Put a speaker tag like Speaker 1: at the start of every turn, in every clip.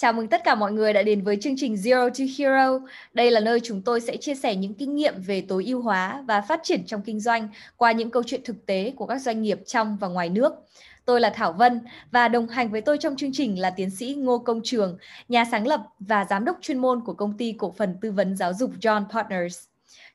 Speaker 1: Chào mừng tất cả mọi người đã đến với chương trình Zero to Hero. Đây là nơi chúng tôi sẽ chia sẻ những kinh nghiệm về tối ưu hóa và phát triển trong kinh doanh qua những câu chuyện thực tế của các doanh nghiệp trong và ngoài nước. Tôi là Thảo Vân và đồng hành với tôi trong chương trình là tiến sĩ Ngô Công Trường, nhà sáng lập và giám đốc chuyên môn của công ty cổ phần tư vấn giáo dục John Partners.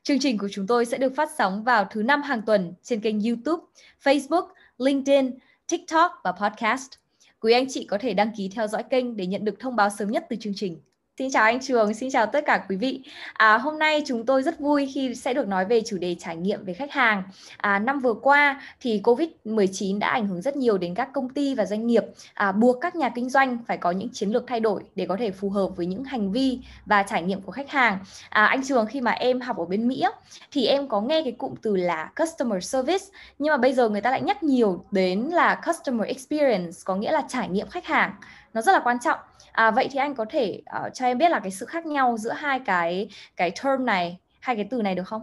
Speaker 1: Chương trình của chúng tôi sẽ được phát sóng vào thứ năm hàng tuần trên kênh YouTube, Facebook, LinkedIn, TikTok và podcast. Quý anh chị có thể đăng ký theo dõi kênh để nhận được thông báo sớm nhất từ chương trình. Xin chào anh Trường, xin chào tất cả quý vị. À, hôm nay chúng tôi rất vui khi sẽ được nói về chủ đề trải nghiệm về khách hàng. À, năm vừa qua thì Covid-19 đã ảnh hưởng rất nhiều đến các công ty và doanh nghiệp, à, buộc các nhà kinh doanh phải có những chiến lược thay đổi để có thể phù hợp với những hành vi và trải nghiệm của khách hàng. À, anh Trường khi mà em học ở bên Mỹ thì em có nghe cái cụm từ là customer service, nhưng mà bây giờ người ta lại nhắc nhiều đến là customer experience, có nghĩa là trải nghiệm khách hàng. Nó rất là quan trọng À, vậy thì anh có thể uh, cho em biết là cái sự khác nhau giữa hai cái cái term này, hai cái từ này được không?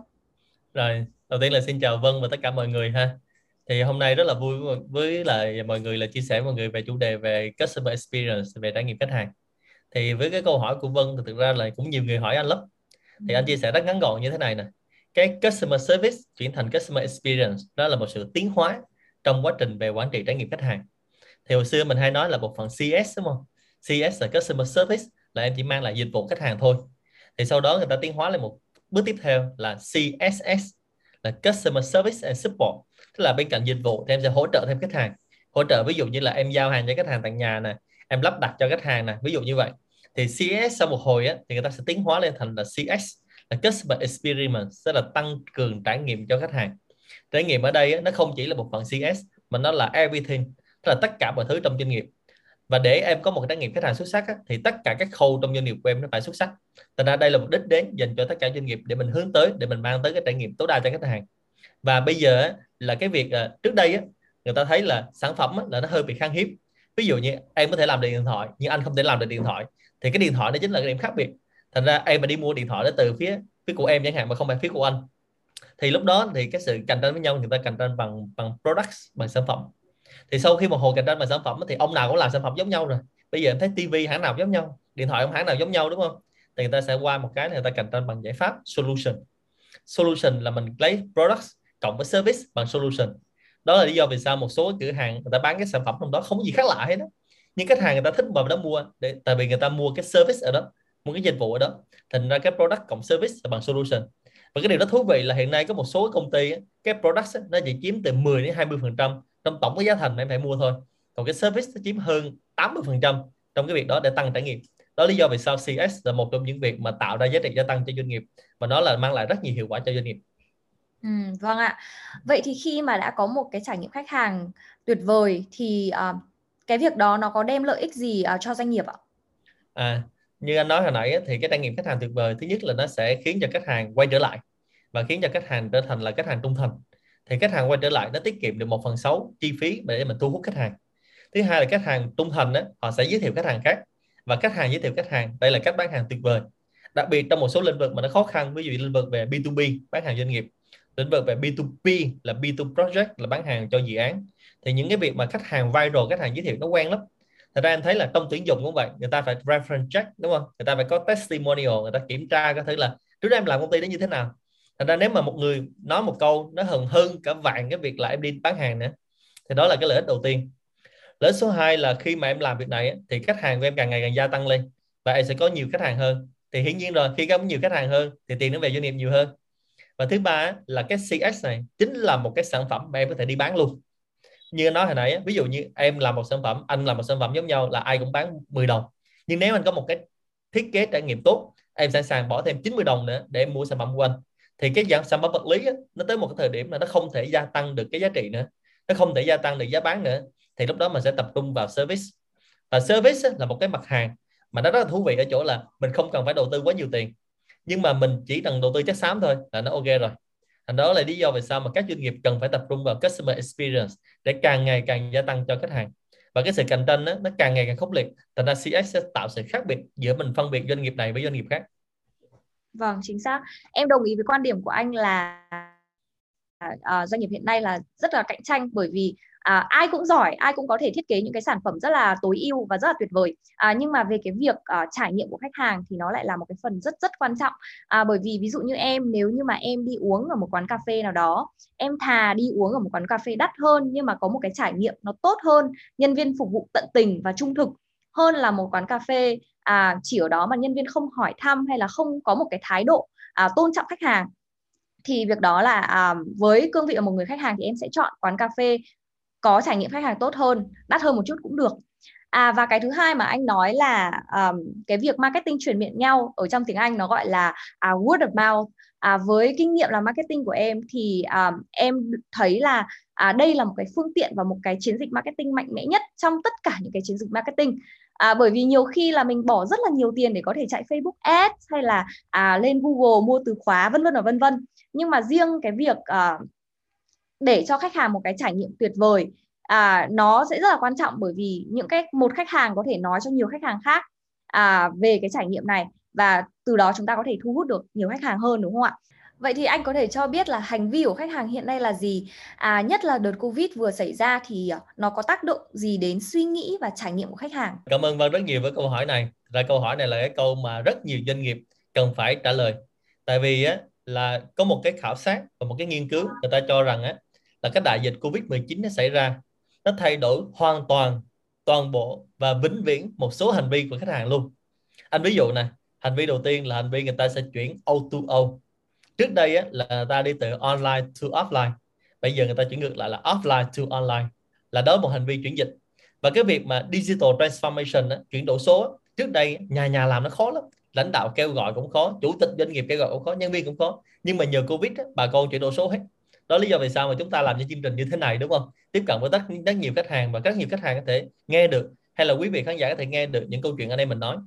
Speaker 2: Rồi, đầu tiên là xin chào Vân và tất cả mọi người ha. Thì hôm nay rất là vui với lại mọi người là chia sẻ mọi người về chủ đề về customer experience về trải nghiệm khách hàng. Thì với cái câu hỏi của Vân thì thực ra là cũng nhiều người hỏi anh lắm. Thì anh chia sẻ rất ngắn gọn như thế này nè. Cái customer service chuyển thành customer experience đó là một sự tiến hóa trong quá trình về quản trị trải nghiệm khách hàng. Thì hồi xưa mình hay nói là một phần CS đúng không? CS là Customer Service là em chỉ mang lại dịch vụ khách hàng thôi. Thì sau đó người ta tiến hóa lên một bước tiếp theo là CSS là Customer Service and Support. Tức là bên cạnh dịch vụ thì em sẽ hỗ trợ thêm khách hàng. Hỗ trợ ví dụ như là em giao hàng cho khách hàng tận nhà nè em lắp đặt cho khách hàng nè ví dụ như vậy. Thì CS sau một hồi á, thì người ta sẽ tiến hóa lên thành là CS là Customer Experience tức là tăng cường trải nghiệm cho khách hàng. Trải nghiệm ở đây á, nó không chỉ là một phần CS mà nó là everything là tất cả mọi thứ trong doanh nghiệp. Và để em có một trải nghiệm khách hàng xuất sắc á, thì tất cả các khâu trong doanh nghiệp của em nó phải xuất sắc. Thành ra đây là một đích đến dành cho tất cả doanh nghiệp để mình hướng tới để mình mang tới cái trải nghiệm tối đa cho khách hàng. Và bây giờ á, là cái việc à, trước đây á, người ta thấy là sản phẩm á, là nó hơi bị khan hiếm. Ví dụ như em có thể làm được điện thoại nhưng anh không thể làm được điện thoại thì cái điện thoại nó chính là cái điểm khác biệt. Thành ra em mà đi mua điện thoại đó từ phía phía của em chẳng hạn mà không phải phía của anh thì lúc đó thì cái sự cạnh tranh với nhau người ta cạnh tranh bằng bằng products bằng sản phẩm thì sau khi một hồi cạnh tranh về sản phẩm thì ông nào cũng làm sản phẩm giống nhau rồi. Bây giờ em thấy tivi hãng nào giống nhau, điện thoại ông hãng nào giống nhau, đúng không? Thì người ta sẽ qua một cái người ta cạnh tranh bằng giải pháp solution. Solution là mình lấy products cộng với service bằng solution. Đó là lý do vì sao một số cửa hàng người ta bán cái sản phẩm trong đó không có gì khác lạ hết đó nhưng khách hàng người ta thích vào đó mua để, tại vì người ta mua cái service ở đó, mua cái dịch vụ ở đó, thành ra cái product cộng service là bằng solution. Và cái điều đó thú vị là hiện nay có một số công ty cái product nó chỉ chiếm từ 10 đến 20 phần trăm trong tổng cái giá thành em phải mua thôi còn cái service nó chiếm hơn 80 phần trăm trong cái việc đó để tăng trải nghiệm đó lý do vì sao CS là một trong những việc mà tạo ra giá trị gia tăng cho doanh nghiệp và nó là mang lại rất nhiều hiệu quả cho doanh nghiệp
Speaker 1: Ừ, vâng ạ. Vậy thì khi mà đã có một cái trải nghiệm khách hàng tuyệt vời thì uh, cái việc đó nó có đem lợi ích gì uh, cho doanh nghiệp ạ?
Speaker 2: À, như anh nói hồi nãy thì cái trải nghiệm khách hàng tuyệt vời thứ nhất là nó sẽ khiến cho khách hàng quay trở lại và khiến cho khách hàng trở thành là khách hàng trung thành thì khách hàng quay trở lại nó tiết kiệm được một phần sáu chi phí để mình thu hút khách hàng. Thứ hai là khách hàng trung thành đó, họ sẽ giới thiệu khách hàng khác. Và khách hàng giới thiệu khách hàng đây là cách bán hàng tuyệt vời. Đặc biệt trong một số lĩnh vực mà nó khó khăn ví dụ lĩnh vực về B2B bán hàng doanh nghiệp. Lĩnh vực về B2P là B2 project là bán hàng cho dự án. Thì những cái việc mà khách hàng viral khách hàng giới thiệu nó quen lắm. Thật ra em thấy là trong tuyển dụng cũng vậy người ta phải reference check đúng không? Người ta phải có testimonial người ta kiểm tra có thứ là trước đây em làm công ty đó như thế nào? Thành ra nếu mà một người nói một câu nó hơn hơn cả vạn cái việc là em đi bán hàng nữa, thì đó là cái lợi ích đầu tiên. Lợi ích số 2 là khi mà em làm việc này thì khách hàng của em càng ngày càng gia tăng lên và em sẽ có nhiều khách hàng hơn. Thì hiển nhiên rồi, khi có nhiều khách hàng hơn thì tiền nó về doanh nghiệp nhiều hơn. Và thứ ba là cái CS này chính là một cái sản phẩm mà em có thể đi bán luôn. Như nói hồi nãy ví dụ như em làm một sản phẩm, anh làm một sản phẩm giống nhau là ai cũng bán 10 đồng. Nhưng nếu anh có một cái thiết kế trải nghiệm tốt, em sẵn sàng bỏ thêm 90 đồng nữa để em mua sản phẩm của anh thì cái dạng sản phẩm vật lý á, nó tới một cái thời điểm là nó không thể gia tăng được cái giá trị nữa. Nó không thể gia tăng được giá bán nữa. Thì lúc đó mình sẽ tập trung vào service. Và service á, là một cái mặt hàng mà nó rất là thú vị ở chỗ là mình không cần phải đầu tư quá nhiều tiền. Nhưng mà mình chỉ cần đầu tư chất xám thôi là nó ok rồi. Thành đó là lý do vì sao mà các doanh nghiệp cần phải tập trung vào customer experience để càng ngày càng gia tăng cho khách hàng. Và cái sự cạnh tranh đó, nó càng ngày càng khốc liệt. Thành ra CX sẽ tạo sự khác biệt giữa mình phân biệt doanh nghiệp này với doanh nghiệp khác.
Speaker 1: Vâng, chính xác. Em đồng ý với quan điểm của anh là à, doanh nghiệp hiện nay là rất là cạnh tranh bởi vì à, ai cũng giỏi ai cũng có thể thiết kế những cái sản phẩm rất là tối ưu và rất là tuyệt vời à, nhưng mà về cái việc à, trải nghiệm của khách hàng thì nó lại là một cái phần rất rất quan trọng à, bởi vì ví dụ như em nếu như mà em đi uống ở một quán cà phê nào đó em thà đi uống ở một quán cà phê đắt hơn nhưng mà có một cái trải nghiệm nó tốt hơn nhân viên phục vụ tận tình và trung thực hơn là một quán cà phê à, chỉ ở đó mà nhân viên không hỏi thăm hay là không có một cái thái độ à, tôn trọng khách hàng. Thì việc đó là à, với cương vị là một người khách hàng thì em sẽ chọn quán cà phê có trải nghiệm khách hàng tốt hơn đắt hơn một chút cũng được. À và cái thứ hai mà anh nói là um, cái việc marketing truyền miệng nhau ở trong tiếng Anh nó gọi là uh, word of mouth. À, với kinh nghiệm làm marketing của em thì um, em thấy là à, đây là một cái phương tiện và một cái chiến dịch marketing mạnh mẽ nhất trong tất cả những cái chiến dịch marketing à, bởi vì nhiều khi là mình bỏ rất là nhiều tiền để có thể chạy Facebook Ads hay là à, lên Google mua từ khóa vân vân và vân vân nhưng mà riêng cái việc à, để cho khách hàng một cái trải nghiệm tuyệt vời à, nó sẽ rất là quan trọng bởi vì những cái một khách hàng có thể nói cho nhiều khách hàng khác à, về cái trải nghiệm này và từ đó chúng ta có thể thu hút được nhiều khách hàng hơn đúng không ạ? Vậy thì anh có thể cho biết là hành vi của khách hàng hiện nay là gì? À, nhất là đợt Covid vừa xảy ra thì ờ, nó có tác động gì đến suy nghĩ và trải nghiệm của khách hàng?
Speaker 2: Cảm ơn Vân rất nhiều với câu hỏi này. Là câu hỏi này là cái câu mà rất nhiều doanh nghiệp cần phải trả lời. Tại vì á là có một cái khảo sát và một cái nghiên cứu người ta cho rằng á là cái đại dịch Covid-19 nó xảy ra nó thay đổi hoàn toàn toàn bộ và vĩnh viễn một số hành vi của khách hàng luôn. Anh ví dụ này, hành vi đầu tiên là hành vi người ta sẽ chuyển O2O trước đây á, là người ta đi từ online to offline. Bây giờ người ta chuyển ngược lại là offline to online là đó một hành vi chuyển dịch. Và cái việc mà digital transformation á, chuyển đổi số trước đây nhà nhà làm nó khó lắm. Lãnh đạo kêu gọi cũng khó chủ tịch doanh nghiệp kêu gọi cũng khó nhân viên cũng khó. Nhưng mà nhờ covid á, bà con chuyển đổi số hết. Đó lý do vì sao mà chúng ta làm những chương trình như thế này đúng không? Tiếp cận với rất, rất nhiều khách hàng và rất nhiều khách hàng có thể nghe được hay là quý vị khán giả có thể nghe được những câu chuyện anh em mình nói.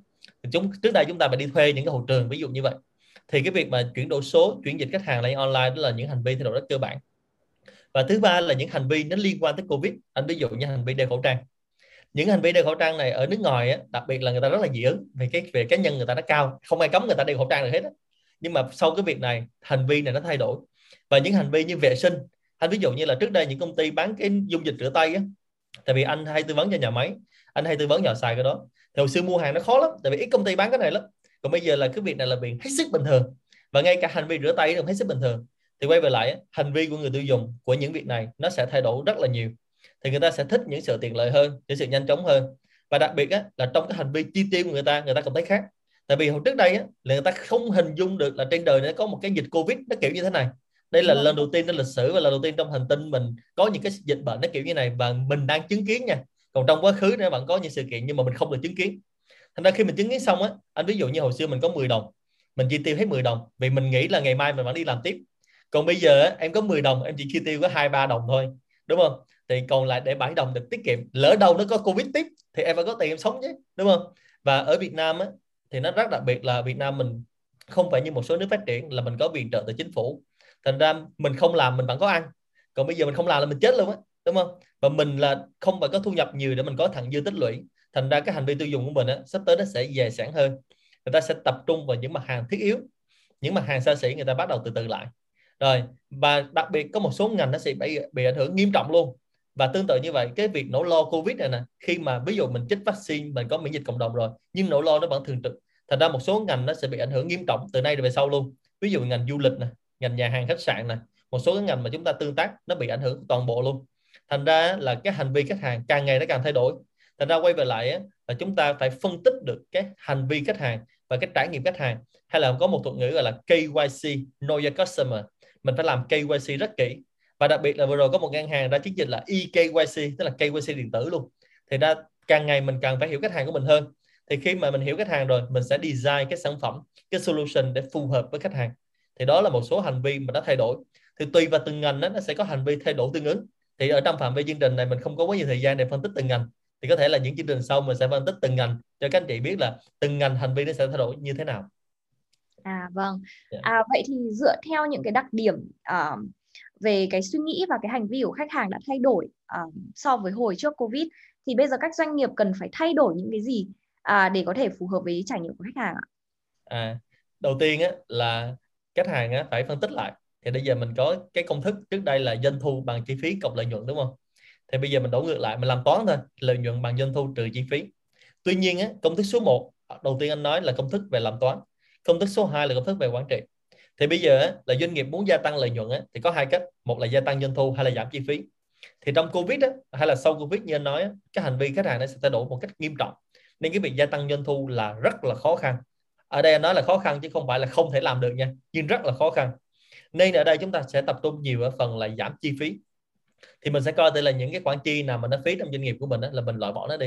Speaker 2: Chúng trước đây chúng ta phải đi thuê những cái hội trường ví dụ như vậy thì cái việc mà chuyển đổi số chuyển dịch khách hàng lên online đó là những hành vi thay đổi rất cơ bản. Và thứ ba là những hành vi nó liên quan tới covid. Anh ví dụ như hành vi đeo khẩu trang. Những hành vi đeo khẩu trang này ở nước ngoài á, đặc biệt là người ta rất là dị ứng về cái về cá nhân người ta nó cao. Không ai cấm người ta đeo khẩu trang được hết á. nhưng mà sau cái việc này hành vi này nó thay đổi. Và những hành vi như vệ sinh. Anh ví dụ như là trước đây những công ty bán cái dung dịch rửa tay á tại vì anh hay tư vấn cho nhà máy anh hay tư vấn nhỏ xài cái đó. Thì hồi xưa mua hàng nó khó lắm tại vì ít công ty bán cái này lắm còn bây giờ là cái việc này là việc hết sức bình thường. Và ngay cả hành vi rửa tay cũng hết sức bình thường. Thì quay về lại hành vi của người tiêu dùng của những việc này nó sẽ thay đổi rất là nhiều. Thì người ta sẽ thích những sự tiện lợi hơn những sự nhanh chóng hơn. Và đặc biệt á, là trong cái hành vi chi tiêu của người ta người ta cũng thấy khác. Tại vì hồi trước đây á, là người ta không hình dung được là trên đời này có một cái dịch covid nó kiểu như thế này. Đây là lần đầu tiên trong lịch sử và lần đầu tiên trong hành tinh mình có những cái dịch bệnh nó kiểu như này. Và mình đang chứng kiến nha. Còn trong quá khứ nó vẫn có những sự kiện nhưng mà mình không được chứng kiến thành ra khi mình chứng kiến xong á anh ví dụ như hồi xưa mình có 10 đồng mình chi tiêu hết 10 đồng vì mình nghĩ là ngày mai mình vẫn đi làm tiếp. Còn bây giờ á, em có 10 đồng em chỉ chi tiêu có hai ba đồng thôi đúng không? Thì còn lại để 7 đồng được tiết kiệm. Lỡ đâu nó có covid tiếp thì em phải có tiền em sống chứ đúng không? Và ở Việt Nam á, thì nó rất đặc biệt là Việt Nam mình không phải như một số nước phát triển là mình có viện trợ từ chính phủ. Thành ra mình không làm mình vẫn có ăn. Còn bây giờ mình không làm là mình chết luôn á đúng không? Và mình là không phải có thu nhập nhiều để mình có thẳng dư tích lũy thành ra cái hành vi tiêu dùng của mình á, sắp tới nó sẽ dè sẵn hơn. Người ta sẽ tập trung vào những mặt hàng thiết yếu những mặt hàng xa xỉ người ta bắt đầu từ từ lại. Rồi và đặc biệt có một số ngành nó sẽ bị bị ảnh hưởng nghiêm trọng luôn. Và tương tự như vậy cái việc nỗi lo covid này nè khi mà ví dụ mình chích vaccine mình có miễn dịch cộng đồng rồi nhưng nỗi lo nó vẫn thường trực. Thành ra một số ngành nó sẽ bị ảnh hưởng nghiêm trọng từ nay về sau luôn. Ví dụ ngành du lịch nè ngành nhà hàng khách sạn nè một số cái ngành mà chúng ta tương tác nó bị ảnh hưởng toàn bộ luôn. Thành ra là cái hành vi khách hàng càng ngày nó càng thay đổi thành ra quay về lại á, là chúng ta phải phân tích được cái hành vi khách hàng và cái trải nghiệm khách hàng. Hay là có một thuật ngữ gọi là KYC Know Your Customer. Mình phải làm KYC rất kỹ. Và đặc biệt là vừa rồi có một ngân hàng ra chiến dịch là eKYC tức là KYC điện tử luôn. Thì ra càng ngày mình càng phải hiểu khách hàng của mình hơn. Thì khi mà mình hiểu khách hàng rồi mình sẽ design cái sản phẩm cái solution để phù hợp với khách hàng. Thì đó là một số hành vi mà nó thay đổi. Thì tùy vào từng ngành đó, nó sẽ có hành vi thay đổi tương ứng. Thì ở trong phạm vi chương trình này mình không có quá nhiều thời gian để phân tích từng ngành thì có thể là những chương trình sau mình sẽ phân tích từng ngành cho các anh chị biết là từng ngành hành vi nó sẽ thay đổi như thế nào
Speaker 1: à vâng yeah. Dạ. à, vậy thì dựa theo những cái đặc điểm uh, về cái suy nghĩ và cái hành vi của khách hàng đã thay đổi uh, so với hồi trước covid thì bây giờ các doanh nghiệp cần phải thay đổi những cái gì uh, để có thể phù hợp với trải nghiệm của khách hàng ạ
Speaker 2: à đầu tiên á là khách hàng á phải phân tích lại thì bây giờ mình có cái công thức trước đây là doanh thu bằng chi phí cộng lợi nhuận đúng không thì bây giờ mình đổ ngược lại mình làm toán thôi lợi nhuận bằng doanh thu trừ chi phí. Tuy nhiên á, công thức số 1 đầu tiên anh nói là công thức về làm toán. Công thức số 2 là công thức về quản trị. Thì bây giờ á, là doanh nghiệp muốn gia tăng lợi nhuận á, thì có hai cách. Một là gia tăng doanh thu hay là giảm chi phí. Thì trong covid á, hay là sau covid như anh nói á, cái hành vi khách hàng nó sẽ thay đổi một cách nghiêm trọng. Nên cái việc gia tăng doanh thu là rất là khó khăn. Ở đây anh nói là khó khăn chứ không phải là không thể làm được nha nhưng rất là khó khăn. Nên ở đây chúng ta sẽ tập trung nhiều ở phần là giảm chi phí thì mình sẽ coi đây là những cái khoản chi nào mà nó phí trong doanh nghiệp của mình đó, là mình loại bỏ nó đi.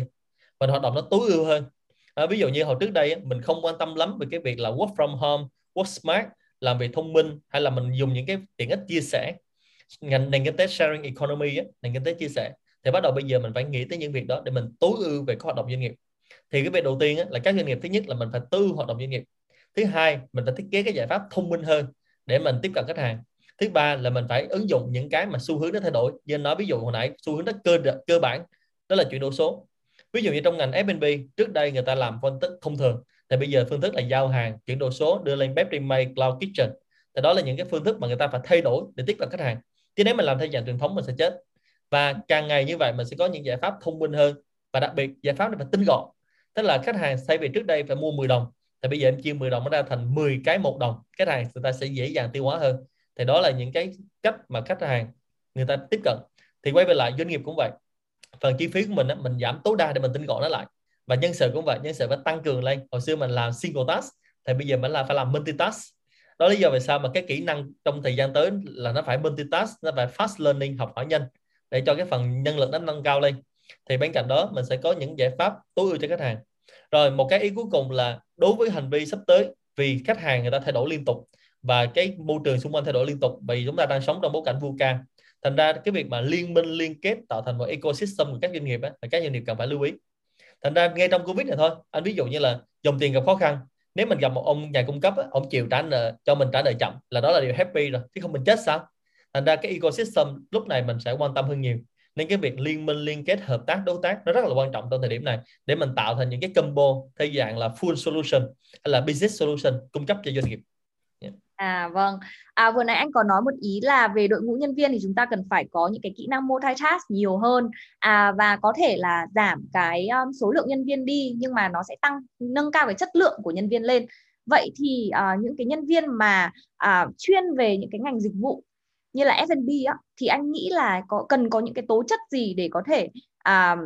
Speaker 2: Mình hoạt động nó tối ưu hơn. À, ví dụ như hồi trước đây mình không quan tâm lắm về cái việc là work from home work smart làm việc thông minh hay là mình dùng những cái tiện ích chia sẻ. Ngành nền kinh tế sharing economy á, nền kinh tế chia sẻ. Thì bắt đầu bây giờ mình phải nghĩ tới những việc đó để mình tối ưu về các hoạt động doanh nghiệp. Thì cái việc đầu tiên á, là các doanh nghiệp thứ nhất là mình phải tư hoạt động doanh nghiệp. Thứ hai mình phải thiết kế cái giải pháp thông minh hơn để mình tiếp cận khách hàng thứ ba là mình phải ứng dụng những cái mà xu hướng nó thay đổi. Như anh nói, ví dụ hồi nãy, xu hướng nó cơ cơ bản, đó là chuyển đổi số. Ví dụ như trong ngành F&B trước đây người ta làm phân tích thông thường, thì bây giờ phương thức là giao hàng, chuyển đổi số, đưa lên bếp remake cloud kitchen. Thì đó là những cái phương thức mà người ta phải thay đổi để tiếp cận khách hàng. Chứ nếu mình làm theo dạng truyền thống, mình sẽ chết. Và càng ngày như vậy, mình sẽ có những giải pháp thông minh hơn. Và đặc biệt, giải pháp này phải tinh gọn. Tức là khách hàng thay vì trước đây phải mua 10 đồng, thì bây giờ em chia 10 đồng nó ra thành 10 cái một đồng, khách hàng người ta sẽ dễ dàng tiêu hóa hơn thì đó là những cái cách mà khách hàng người ta tiếp cận. Thì quay về lại doanh nghiệp cũng vậy. Phần chi phí của mình á, mình giảm tối đa để mình tinh gọn nó lại. Và nhân sự cũng vậy nhân sự phải tăng cường lên. Hồi xưa mình làm single task thì bây giờ mình là phải làm multitask. Đó là lý do vì sao mà cái kỹ năng trong thời gian tới là nó phải multitask nó phải fast learning học hỏi nhanh để cho cái phần nhân lực nó nâng cao lên. Thì bên cạnh đó mình sẽ có những giải pháp tối ưu cho khách hàng. Rồi một cái ý cuối cùng là đối với hành vi sắp tới vì khách hàng người ta thay đổi liên tục và cái môi trường xung quanh thay đổi liên tục vì chúng ta đang sống trong bối cảnh VUCA thành ra cái việc mà liên minh liên kết tạo thành một ecosystem của các doanh nghiệp á, là các doanh nghiệp cần phải lưu ý. Thành ra ngay trong covid này thôi anh ví dụ như là dòng tiền gặp khó khăn. Nếu mình gặp một ông nhà cung cấp á, ông chịu trả nợ cho mình trả nợ chậm là đó là điều happy rồi chứ không mình chết sao? Thành ra cái ecosystem lúc này mình sẽ quan tâm hơn nhiều. Nên cái việc liên minh liên kết hợp tác đối tác nó rất là quan trọng trong thời điểm này để mình tạo thành những cái combo theo dạng là full solution hay là business solution cung cấp cho doanh nghiệp.
Speaker 1: À vâng, à, vừa nãy anh có nói một ý là về đội ngũ nhân viên thì chúng ta cần phải có những cái kỹ năng multitask nhiều hơn. À, và có thể là giảm cái um, số lượng nhân viên đi nhưng mà nó sẽ tăng nâng cao cái chất lượng của nhân viên lên. Vậy thì uh, những cái nhân viên mà uh, chuyên về những cái ngành dịch vụ như là F&B á thì anh nghĩ là có cần có những cái tố chất gì để có thể uh,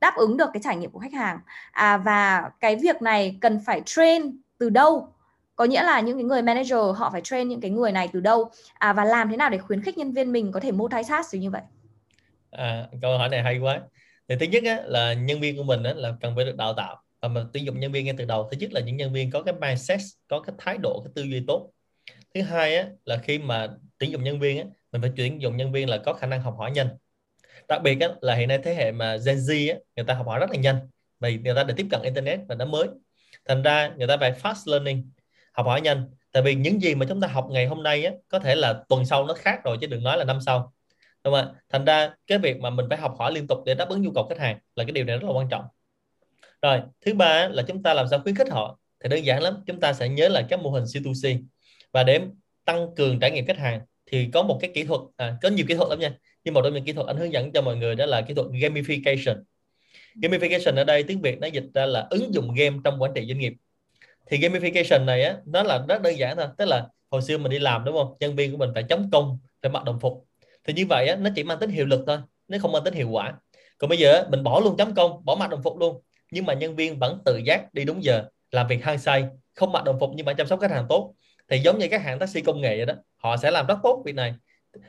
Speaker 1: đáp ứng được cái trải nghiệm của khách hàng? À, và cái việc này cần phải train từ đâu? Có nghĩa là những cái người manager họ phải train những cái người này từ đâu? À, và làm thế nào để khuyến khích nhân viên mình có thể multitask như vậy?
Speaker 2: À, câu hỏi này hay quá. Thì thứ nhất á, là nhân viên của mình á, là cần phải được đào tạo. Và mình tuyển dụng nhân viên ngay từ đầu. Thứ nhất là những nhân viên có cái mindset có cái thái độ cái tư duy tốt. Thứ hai á, là khi mà tuyển dụng nhân viên á, mình phải tuyển dụng nhân viên là có khả năng học hỏi nhanh. Đặc biệt á, là hiện nay thế hệ mà Gen Z á, người ta học hỏi rất là nhanh. Vì người ta đã tiếp cận internet và nó mới. Thành ra người ta phải fast learning học hỏi nhanh. Tại vì những gì mà chúng ta học ngày hôm nay á, có thể là tuần sau nó khác rồi chứ đừng nói là năm sau. Đúng không ạ? Thành ra cái việc mà mình phải học hỏi liên tục để đáp ứng nhu cầu khách hàng là cái điều này rất là quan trọng. Rồi thứ ba là chúng ta làm sao khuyến khích họ. Thì đơn giản lắm chúng ta sẽ nhớ là các mô hình C2C và để tăng cường trải nghiệm khách hàng thì có một cái kỹ thuật à, có nhiều kỹ thuật lắm nha. Nhưng một trong những kỹ thuật anh hướng dẫn cho mọi người đó là kỹ thuật gamification. Gamification ở đây tiếng Việt nó dịch ra là ứng dụng game trong quản trị doanh nghiệp thì gamification này á nó là rất đơn giản thôi. Tức là hồi xưa mình đi làm đúng không? Nhân viên của mình phải chống công phải mặc đồng phục. Thì như vậy á nó chỉ mang tính hiệu lực thôi nó không mang tính hiệu quả. Còn bây giờ mình bỏ luôn chấm công bỏ mặc đồng phục luôn. Nhưng mà nhân viên vẫn tự giác đi đúng giờ làm việc hăng say không mặc đồng phục nhưng mà chăm sóc khách hàng tốt. Thì giống như các hãng taxi công nghệ vậy đó họ sẽ làm rất tốt việc này.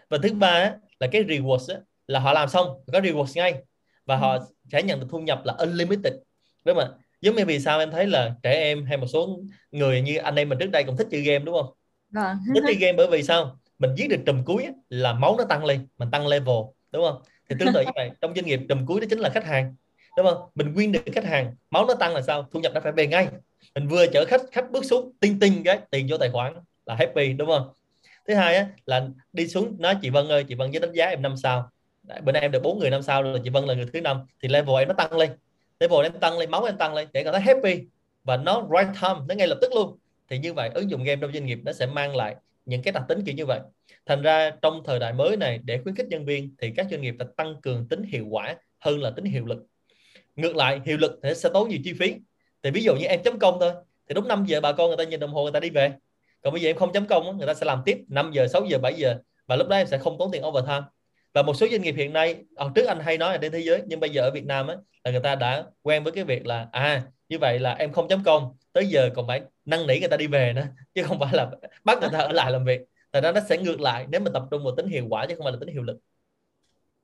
Speaker 2: Và thứ ba á, là cái rewards á, là họ làm xong có rewards ngay. Và họ sẽ nhận được thu nhập là unlimited. Đúng không ạ giống như vì sao em thấy là trẻ em hay một số người như anh em mình trước đây cũng thích chơi game đúng không?
Speaker 1: Vâng.
Speaker 2: thích chơi game bởi vì sao? Mình giết được trùm cuối là máu nó tăng lên mình tăng level đúng không? Thì tương tự như vậy trong doanh nghiệp trùm cuối đó chính là khách hàng đúng không? Mình win được khách hàng máu nó tăng là sao? Thu nhập nó phải về ngay. Mình vừa chở khách khách bước xuống tinh tinh cái tiền vô tài khoản là happy đúng không? Thứ hai á, là đi xuống nói chị Vân ơi chị Vân với đánh giá em năm sao. Bữa nay em được bốn người năm sao rồi chị Vân là người thứ năm thì level em nó tăng lên table em tăng lên, máu em tăng lên, để cảm thấy happy. Và nó right time, nó ngay lập tức luôn. Thì như vậy, ứng dụng game trong doanh nghiệp nó sẽ mang lại những cái đặc tính kiểu như vậy. Thành ra trong thời đại mới này, để khuyến khích nhân viên thì các doanh nghiệp phải tăng cường tính hiệu quả hơn là tính hiệu lực. Ngược lại, hiệu lực thì sẽ tốn nhiều chi phí. Thì ví dụ như em chấm công thôi, thì đúng 5 giờ bà con người ta nhìn đồng hồ người ta đi về. Còn bây giờ em không chấm công người ta sẽ làm tiếp 5 giờ 6 giờ 7 giờ. Và lúc đó em sẽ không tốn tiền overtime và một số doanh nghiệp hiện nay hồi trước anh hay nói là trên thế giới nhưng bây giờ ở Việt Nam á, là người ta đã quen với cái việc là à như vậy là em không chấm công tới giờ còn phải năn nỉ người ta đi về nữa chứ không phải là bắt người ta ở lại làm việc. Tại đó nó sẽ ngược lại nếu mình tập trung vào tính hiệu quả chứ không phải là tính hiệu lực.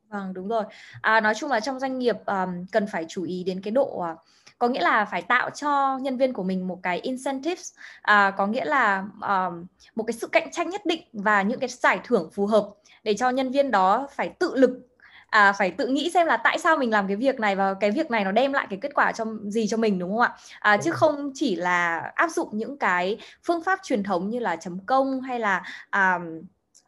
Speaker 1: Vâng đúng rồi. À, nói chung là trong doanh nghiệp um, cần phải chú ý đến cái độ uh, có nghĩa là phải tạo cho nhân viên của mình một cái incentives à, có nghĩa là um, một cái sự cạnh tranh nhất định và những cái giải thưởng phù hợp để cho nhân viên đó phải tự lực à, phải tự nghĩ xem là tại sao mình làm cái việc này và cái việc này nó đem lại cái kết quả cho gì cho mình đúng không ạ? À, chứ không chỉ là áp dụng những cái phương pháp truyền thống như là chấm công hay là à,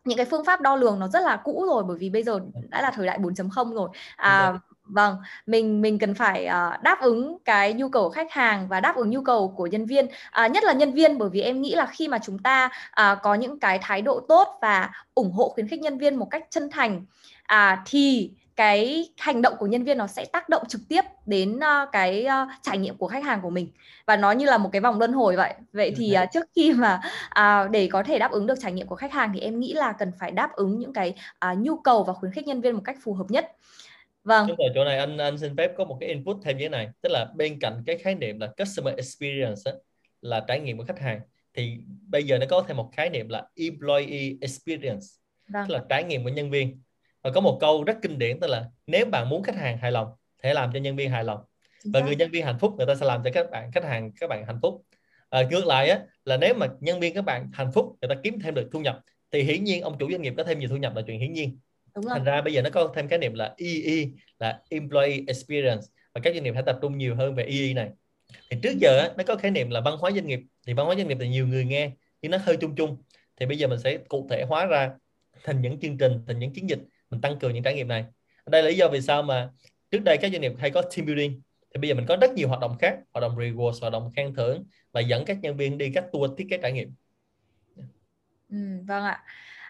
Speaker 1: những cái phương pháp đo lường nó rất là cũ rồi bởi vì bây giờ đã là thời đại 4.0 rồi. À, vâng mình mình cần phải uh, đáp ứng cái nhu cầu của khách hàng và đáp ứng nhu cầu của nhân viên. Uh, nhất là nhân viên bởi vì em nghĩ là khi mà chúng ta uh, có những cái thái độ tốt và ủng hộ khuyến khích nhân viên một cách chân thành uh, thì cái hành động của nhân viên nó sẽ tác động trực tiếp đến uh, cái uh, trải nghiệm của khách hàng của mình. Và nó như là một cái vòng luân hồi vậy. Vậy thì uh, trước khi mà uh, để có thể đáp ứng được trải nghiệm của khách hàng thì em nghĩ là cần phải đáp ứng những cái uh, nhu cầu và khuyến khích nhân viên một cách phù hợp nhất
Speaker 2: vâng. Đúng rồi, chỗ này anh anh xin phép có một cái input thêm như thế này. Tức là bên cạnh cái khái niệm là customer experience á, là trải nghiệm của khách hàng thì bây giờ nó có thêm một khái niệm là employee experience. Vâng. tức là trải nghiệm của nhân viên. Và có một câu rất kinh điển tức là nếu bạn muốn khách hàng hài lòng thì hãy làm cho nhân viên hài lòng. Và người nhân viên hạnh phúc người ta sẽ làm cho các bạn khách hàng các bạn hạnh phúc. À, ngược lại á, là nếu mà nhân viên các bạn hạnh phúc người ta kiếm thêm được thu nhập thì hiển nhiên ông chủ doanh nghiệp có thêm nhiều thu nhập là chuyện hiển nhiên Đúng thành ra bây giờ nó có thêm cái niệm là EE là employee experience. Và các doanh nghiệp phải tập trung nhiều hơn về EE này. Thì trước giờ nó có khái niệm là văn hóa doanh nghiệp. Thì văn hóa doanh nghiệp thì nhiều người nghe nhưng nó hơi chung chung. Thì bây giờ mình sẽ cụ thể hóa ra thành những chương trình thành những chiến dịch mình tăng cường những trải nghiệm này. Đây là lý do vì sao mà trước đây các doanh nghiệp hay có team building. Thì bây giờ mình có rất nhiều hoạt động khác hoạt động rewards hoạt động khen thưởng và dẫn các nhân viên đi các tour thiết kế trải nghiệm.
Speaker 1: Ừ, vâng ạ.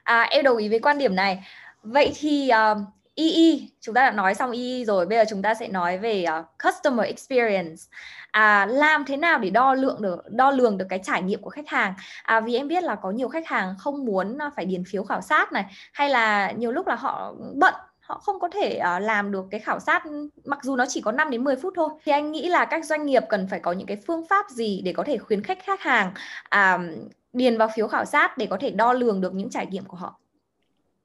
Speaker 1: À, em đồng ý với quan điểm này vậy thì uh, EE chúng ta đã nói xong EE rồi bây giờ chúng ta sẽ nói về uh, customer experience. À, làm thế nào để đo lượng được đo lường được cái trải nghiệm của khách hàng? À, vì em biết là có nhiều khách hàng không muốn à, phải điền phiếu khảo sát này hay là nhiều lúc là họ bận họ không có thể uh, làm được cái khảo sát mặc dù nó chỉ có 5 đến 10 phút thôi. Thì anh nghĩ là các doanh nghiệp cần phải có những cái phương pháp gì để có thể khuyến khích khách hàng uh, điền vào phiếu khảo sát để có thể đo lường được những trải nghiệm của họ?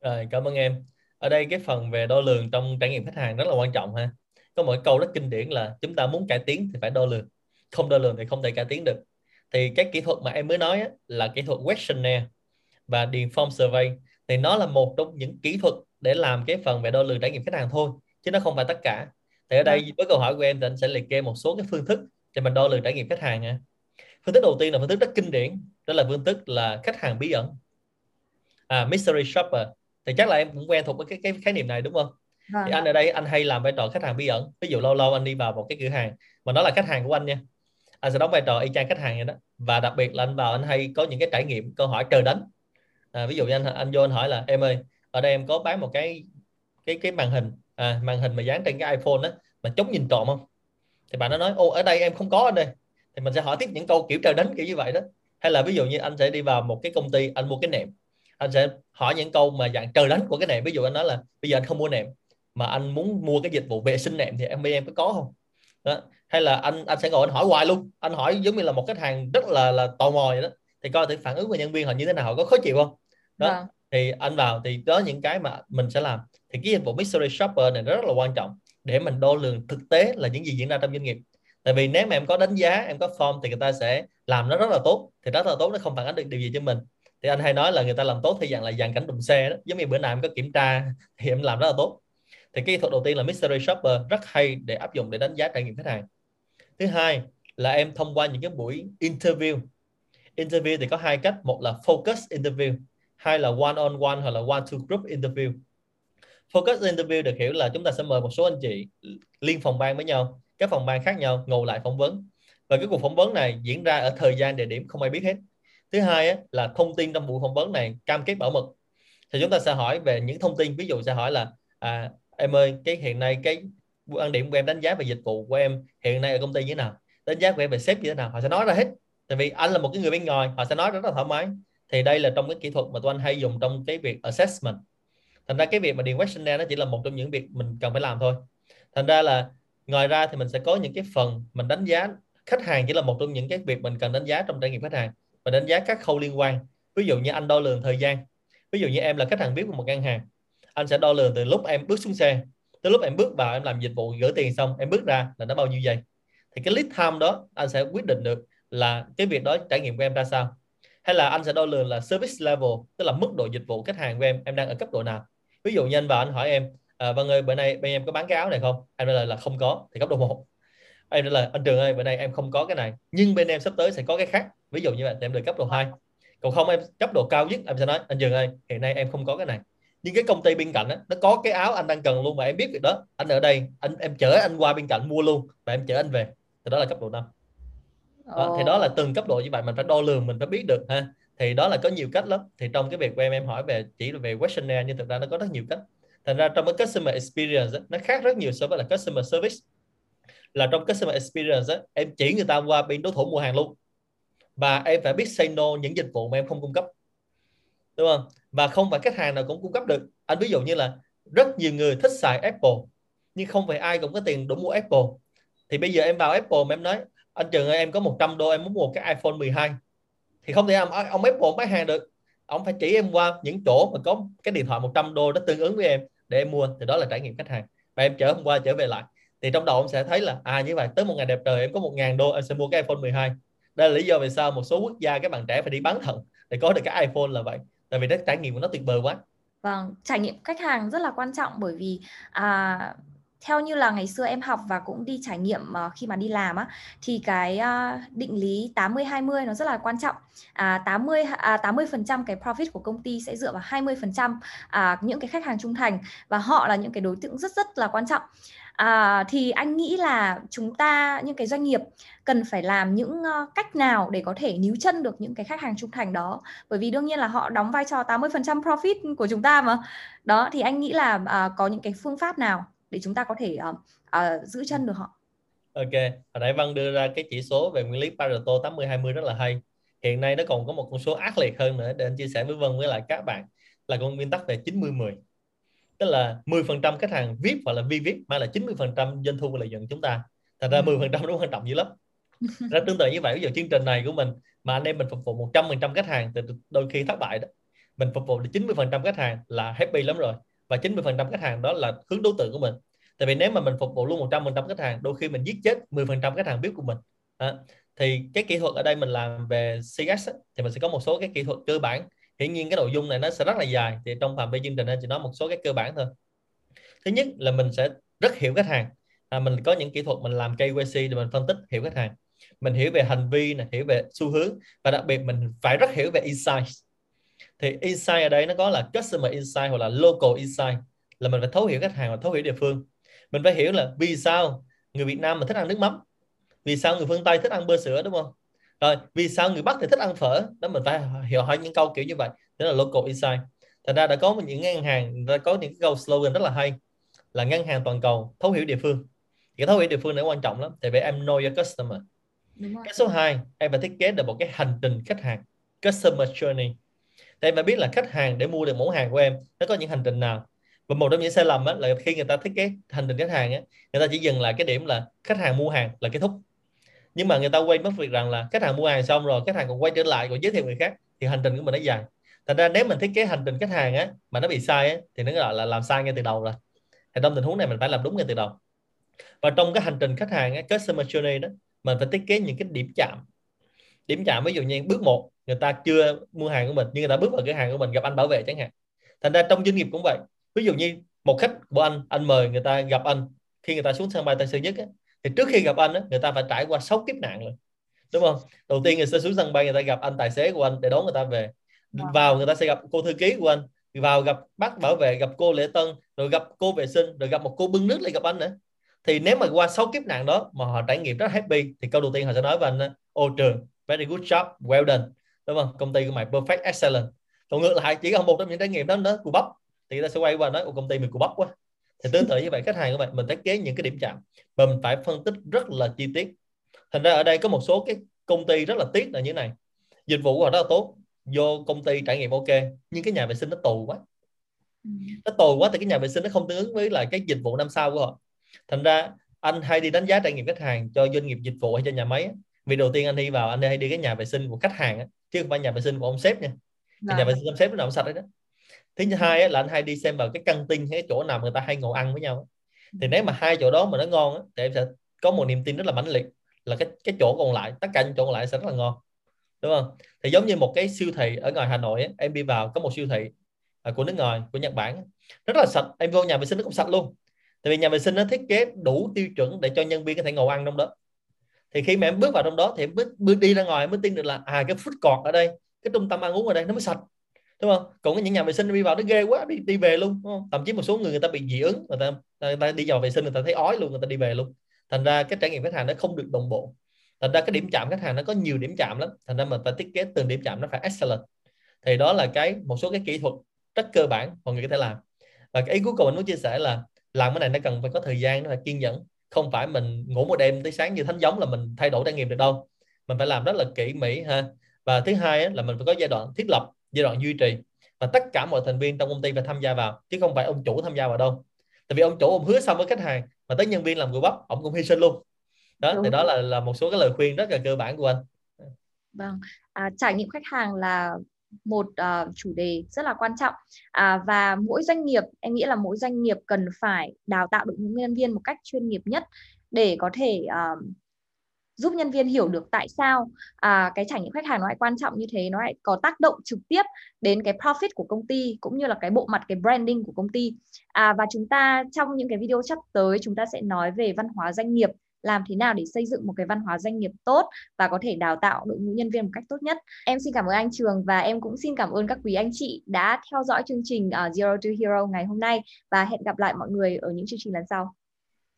Speaker 2: Rồi cảm ơn em. Ở đây cái phần về đo lường trong trải nghiệm khách hàng rất là quan trọng ha. Có một câu rất kinh điển là chúng ta muốn cải tiến thì phải đo lường không đo lường thì không thể cải tiến được. Thì cái kỹ thuật mà em mới nói á, là kỹ thuật questionnaire và điền form survey. Thì nó là một trong những kỹ thuật để làm cái phần về đo lường trải nghiệm khách hàng thôi chứ nó không phải tất cả. Thì ở đây vâng. với câu hỏi của em thì anh sẽ liệt kê một số cái phương thức để mình đo lường trải nghiệm khách hàng nha. Phương thức đầu tiên là phương thức rất kinh điển đó là phương thức là khách hàng bí ẩn. À, mystery shopper thì chắc là em cũng quen thuộc với cái, cái khái niệm này đúng không? À. thì anh ở đây anh hay làm vai trò khách hàng bí ẩn. Ví dụ lâu lâu anh đi vào một cái cửa hàng mà nó là khách hàng của anh nha. Anh sẽ đóng vai trò y chang khách hàng vậy đó. Và đặc biệt là anh vào anh hay có những cái trải nghiệm câu hỏi trời đánh. À, ví dụ như anh anh vô anh hỏi là em ơi ở đây em có bán một cái cái cái màn hình à, màn hình mà dán trên cái iPhone đó mà chống nhìn trộm không? Thì bạn nó nói ô ở đây em không có anh đây thì mình sẽ hỏi tiếp những câu kiểu trời đánh kiểu như vậy đó. Hay là ví dụ như anh sẽ đi vào một cái công ty anh mua cái nệm anh sẽ hỏi những câu mà dạng trời đánh của cái nệm. Ví dụ anh nói là bây giờ anh không mua nệm mà anh muốn mua cái dịch vụ vệ sinh nệm thì em em có có không? Đó. hay là anh anh sẽ ngồi anh hỏi hoài luôn. Anh hỏi giống như là một khách hàng rất là là tò mò vậy đó. Thì coi thử phản ứng của nhân viên họ như thế nào họ có khó chịu không? Đó. À. thì anh vào thì đó những cái mà mình sẽ làm. Thì cái dịch vụ mystery shopper này rất là quan trọng để mình đo lường thực tế là những gì diễn ra trong doanh nghiệp. Tại vì nếu mà em có đánh giá em có form thì người ta sẽ làm nó rất là tốt. Thì rất là tốt nó không phản ánh được điều gì cho mình thì anh hay nói là người ta làm tốt thì dạng là dàn cảnh đụng xe đó. Giống như bữa nào em có kiểm tra thì em làm rất là tốt. Thì cái kỹ thuật đầu tiên là mystery shopper rất hay để áp dụng để đánh giá trải nghiệm khách hàng. Thứ hai là em thông qua những cái buổi interview. Interview thì có hai cách. Một là focus interview, hai là one on one hoặc là one to group interview. Focus interview được hiểu là chúng ta sẽ mời một số anh chị liên phòng ban với nhau, các phòng ban khác nhau ngồi lại phỏng vấn. Và cái cuộc phỏng vấn này diễn ra ở thời gian, địa điểm không ai biết hết thứ hai á, là thông tin trong buổi phỏng vấn này cam kết bảo mật. Thì chúng ta sẽ hỏi về những thông tin ví dụ sẽ hỏi là à, em ơi cái hiện nay cái quan điểm của em đánh giá về dịch vụ của em hiện nay ở công ty như thế nào? Đánh giá của em về sếp như thế nào? Họ sẽ nói ra hết. Tại vì anh là một cái người bên ngoài họ sẽ nói rất là thoải mái. Thì đây là trong cái kỹ thuật mà tụi anh hay dùng trong cái việc assessment. Thành ra cái việc mà điền questionnaire nó chỉ là một trong những việc mình cần phải làm thôi. Thành ra là ngoài ra thì mình sẽ có những cái phần mình đánh giá. Khách hàng chỉ là một trong những cái việc mình cần đánh giá trong trải nghiệm khách hàng và đánh giá các khâu liên quan. Ví dụ như anh đo lường thời gian. Ví dụ như em là khách hàng biết của một ngân hàng. Anh sẽ đo lường từ lúc em bước xuống xe tới lúc em bước vào em làm dịch vụ gửi tiền xong em bước ra là nó bao nhiêu giây. Thì cái lead time đó anh sẽ quyết định được là cái việc đó trải nghiệm của em ra sao. Hay là anh sẽ đo lường là service level tức là mức độ dịch vụ khách hàng của em em đang ở cấp độ nào. Ví dụ như anh vào anh hỏi em à, vâng ơi bữa nay bên em có bán cái áo này không? Em trả lời là không có thì cấp độ 1 em trả lời anh Trường ơi bữa nay em không có cái này nhưng bên em sắp tới sẽ có cái khác. Ví dụ như vậy em được cấp độ 2 còn không em cấp độ cao nhất em sẽ nói anh Trường ơi hiện nay em không có cái này. Nhưng cái công ty bên cạnh đó, nó có cái áo anh đang cần luôn mà em biết việc đó. Anh ở đây anh em chở anh qua bên cạnh mua luôn và em chở anh về. Thì đó là cấp độ 5 đó, thì đó là từng cấp độ như vậy mình phải đo lường mình phải biết được ha. Thì đó là có nhiều cách lắm. Thì trong cái việc của em em hỏi về chỉ về questionnaire nhưng thực ra nó có rất nhiều cách. Thành ra trong cái customer experience nó khác rất nhiều so với là customer service là trong customer experience á, em chỉ người ta qua bên đối thủ mua hàng luôn. Và em phải biết say no những dịch vụ mà em không cung cấp. Đúng không? Và không phải khách hàng nào cũng cung cấp được. Anh ví dụ như là rất nhiều người thích xài Apple, nhưng không phải ai cũng có tiền đủ mua Apple. Thì bây giờ em vào Apple mà em nói, anh Trường ơi, em có 100 đô, em muốn mua cái iPhone 12 thì không thể làm ông Apple bán hàng được. Ông phải chỉ em qua những chỗ mà có cái điện thoại 100 đô nó tương ứng với em để em mua. Thì đó là trải nghiệm khách hàng. Và em chở hôm qua trở về lại thì trong đầu ông sẽ thấy là à như vậy tới một ngày đẹp trời em có một ngàn đô em sẽ mua cái iPhone 12 đây là lý do vì sao một số quốc gia các bạn trẻ phải đi bán thận để có được cái iPhone là vậy tại vì cái trải nghiệm của nó tuyệt vời quá
Speaker 1: vâng trải nghiệm khách hàng rất là quan trọng bởi vì à, theo như là ngày xưa em học và cũng đi trải nghiệm uh, khi mà đi làm á thì cái uh, định lý 80 20 nó rất là quan trọng. À 80 à 80% cái profit của công ty sẽ dựa vào 20% à, những cái khách hàng trung thành và họ là những cái đối tượng rất rất là quan trọng. À, thì anh nghĩ là chúng ta những cái doanh nghiệp cần phải làm những uh, cách nào để có thể níu chân được những cái khách hàng trung thành đó bởi vì đương nhiên là họ đóng vai trò 80% profit của chúng ta mà đó thì anh nghĩ là uh, có những cái phương pháp nào để chúng ta có thể uh, uh, giữ chân được họ
Speaker 2: Ok, hồi nãy Văn đưa ra cái chỉ số về nguyên lý Pareto 80-20 rất là hay. Hiện nay nó còn có một con số ác liệt hơn nữa để anh chia sẻ với Vân với lại các bạn là con nguyên tắc về 90-10. Tức là 10% khách hàng VIP hoặc là VVIP mà là 90% doanh thu và lợi nhuận chúng ta. Thành ra 10% ừ. nó quan trọng dữ lắm. ra tương tự như vậy, ví dụ chương trình này của mình mà anh em mình phục vụ 100% khách hàng thì đôi khi thất bại đó. Mình phục vụ được 90% khách hàng là happy lắm rồi và 90% khách hàng đó là hướng đối tượng của mình tại vì nếu mà mình phục vụ luôn 100% khách hàng đôi khi mình giết chết 10% khách hàng biết của mình à, thì cái kỹ thuật ở đây mình làm về CS thì mình sẽ có một số cái kỹ thuật cơ bản hiển nhiên cái nội dung này nó sẽ rất là dài. Thì trong phạm vi chương trình anh chỉ nói một số cái cơ bản thôi. Thứ nhất là mình sẽ rất hiểu khách hàng. À, mình có những kỹ thuật mình làm KYC để mình phân tích hiểu khách hàng. Mình hiểu về hành vi này hiểu về xu hướng và đặc biệt mình phải rất hiểu về insight thì insight ở đây nó có là customer insight hoặc là local insight là mình phải thấu hiểu khách hàng và thấu hiểu địa phương. Mình phải hiểu là vì sao người Việt Nam mình thích ăn nước mắm? Vì sao người phương Tây thích ăn bơ sữa đúng không? Rồi vì sao người Bắc thì thích ăn phở? Đó mình phải hiểu hỏi những câu kiểu như vậy. Đó là local insight. Thành ra đã có những ngân hàng đã có những câu slogan rất là hay là ngân hàng toàn cầu thấu hiểu địa phương. Cái thấu hiểu địa phương này quan trọng lắm tại vì em know your customer. Cái số 2 em phải thiết kế được một cái hành trình khách hàng customer journey. Thì em phải biết là khách hàng để mua được mẫu hàng của em nó có những hành trình nào. Và một trong những sai lầm á, là khi người ta thiết kế hành trình khách hàng á, người ta chỉ dừng lại cái điểm là khách hàng mua hàng là kết thúc nhưng mà người ta quên mất việc rằng là khách hàng mua hàng xong rồi khách hàng còn quay trở lại còn giới thiệu người khác thì hành trình của mình nó dài. Thành ra nếu mình thiết kế hành trình khách hàng á mà nó bị sai á, thì nó gọi là làm sai ngay từ đầu rồi. Thì trong tình huống này mình phải làm đúng ngay từ đầu. Và trong cái hành trình khách hàng á, customer journey đó mình phải thiết kế những cái điểm chạm. Điểm chạm ví dụ như bước một người ta chưa mua hàng của mình nhưng người ta bước vào cửa hàng của mình gặp anh bảo vệ chẳng hạn. Thành ra trong doanh nghiệp cũng vậy. Ví dụ như một khách của anh anh mời người ta gặp anh khi người ta xuống sân bay Tân Sơn Nhất á, thì trước khi gặp anh á, người ta phải trải qua sáu kiếp nạn rồi đúng không? Đầu tiên người ta xuống sân bay người ta gặp anh tài xế của anh để đón người ta về. Vào người ta sẽ gặp cô thư ký của anh. Vào gặp bác bảo vệ gặp cô lễ tân rồi gặp cô vệ sinh rồi gặp một cô bưng nước lại gặp anh nữa. Thì nếu mà qua sáu kiếp nạn đó mà họ trải nghiệm rất happy thì câu đầu tiên họ sẽ nói với anh ô trường very good job well done. Đúng không? Công ty của mày perfect excellent. Còn ngược lại chỉ có một trong những trải nghiệm đó nó cù bắp. Thì ta sẽ quay qua nói công ty mình cù bắp quá thì tương tự như vậy khách hàng của bạn mình thiết kế những cái điểm chạm. Và mình phải phân tích rất là chi tiết. Thành ra ở đây có một số cái công ty rất là tiếc là như thế này. Dịch vụ của họ rất là tốt vô công ty trải nghiệm ok nhưng cái nhà vệ sinh nó tù quá. Nó tồi quá thì cái nhà vệ sinh nó không tương ứng với lại cái dịch vụ năm sao của họ. Thành ra anh hay đi đánh giá trải nghiệm khách hàng cho doanh nghiệp dịch vụ hay cho nhà máy vì đầu tiên anh đi vào anh hay đi cái nhà vệ sinh của khách hàng chứ không phải nhà vệ sinh của ông sếp nha. Nhà vệ vâng. sinh ông sếp nó nào sạch đấy đó thứ hai là anh hay đi xem vào cái căng tin hay cái chỗ nào người ta hay ngồi ăn với nhau thì nếu mà hai chỗ đó mà nó ngon thì em sẽ có một niềm tin rất là mãnh liệt là cái cái chỗ còn lại tất cả những chỗ còn lại sẽ rất là ngon đúng không? Thì giống như một cái siêu thị ở ngoài Hà Nội em đi vào có một siêu thị à, của nước ngoài của Nhật Bản rất là sạch em vô nhà vệ sinh nó cũng sạch luôn. Tại vì nhà vệ sinh nó thiết kế đủ tiêu chuẩn để cho nhân viên có thể ngồi ăn trong đó. Thì khi mà em bước vào trong đó thì em bước, bước đi ra ngoài em mới tin được là à cái food court ở đây cái trung tâm ăn uống ở đây nó mới sạch đúng không? Còn những nhà vệ sinh đi vào nó ghê quá đi đi về luôn đúng không? thậm chí một số người người ta bị dị ứng người ta, người ta đi vào vệ sinh người ta thấy ói luôn người ta đi về luôn. Thành ra cái trải nghiệm khách hàng nó không được đồng bộ. Thành ra cái điểm chạm khách hàng nó có nhiều điểm chạm lắm. Thành ra mình phải thiết kế từng điểm chạm nó phải excellent. Thì đó là cái một số cái kỹ thuật rất cơ bản mọi người có thể làm. Và cái ý cuối cùng mình muốn chia sẻ là làm cái này nó cần phải có thời gian nó phải kiên nhẫn. Không phải mình ngủ một đêm tới sáng như thánh giống là mình thay đổi trải nghiệm được đâu. Mình phải làm rất là kỹ mỹ ha. Và thứ hai là mình phải có giai đoạn thiết lập giai đoạn duy trì. Và tất cả mọi thành viên trong công ty phải tham gia vào chứ không phải ông chủ tham gia vào đâu. Tại vì ông chủ ông hứa xong với khách hàng mà tới nhân viên làm người bắp ông cũng hy sinh luôn. Đó Đúng. thì đó là là một số cái lời khuyên rất là cơ bản của anh.
Speaker 1: Vâng. À, trải nghiệm khách hàng là một uh, chủ đề rất là quan trọng. À, và mỗi doanh nghiệp em nghĩ là mỗi doanh nghiệp cần phải đào tạo được những nhân viên một cách chuyên nghiệp nhất để có thể uh, giúp nhân viên hiểu được tại sao à, cái trải nghiệm khách hàng nó lại quan trọng như thế nó lại có tác động trực tiếp đến cái profit của công ty cũng như là cái bộ mặt cái branding của công ty à, và chúng ta trong những cái video sắp tới chúng ta sẽ nói về văn hóa doanh nghiệp làm thế nào để xây dựng một cái văn hóa doanh nghiệp tốt và có thể đào tạo đội ngũ nhân viên một cách tốt nhất. Em xin cảm ơn anh Trường và em cũng xin cảm ơn các quý anh chị đã theo dõi chương trình à, Zero to Hero ngày hôm nay và hẹn gặp lại mọi người ở những chương trình lần sau.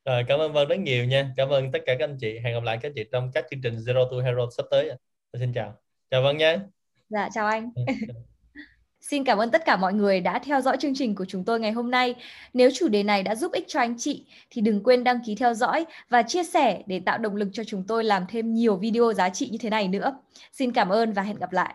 Speaker 2: Rồi, cảm ơn Vân rất nhiều nha. Cảm ơn tất cả các anh chị. Hẹn gặp lại các anh chị trong các chương trình Zero to Hero sắp tới. Xin chào. Chào Vân nha.
Speaker 1: Dạ, chào anh. Ừ, Xin cảm ơn tất cả mọi người đã theo dõi chương trình của chúng tôi ngày hôm nay. Nếu chủ đề này đã giúp ích cho anh chị thì đừng quên đăng ký theo dõi và chia sẻ để tạo động lực cho chúng tôi làm thêm nhiều video giá trị như thế này nữa. Xin cảm ơn và hẹn gặp lại.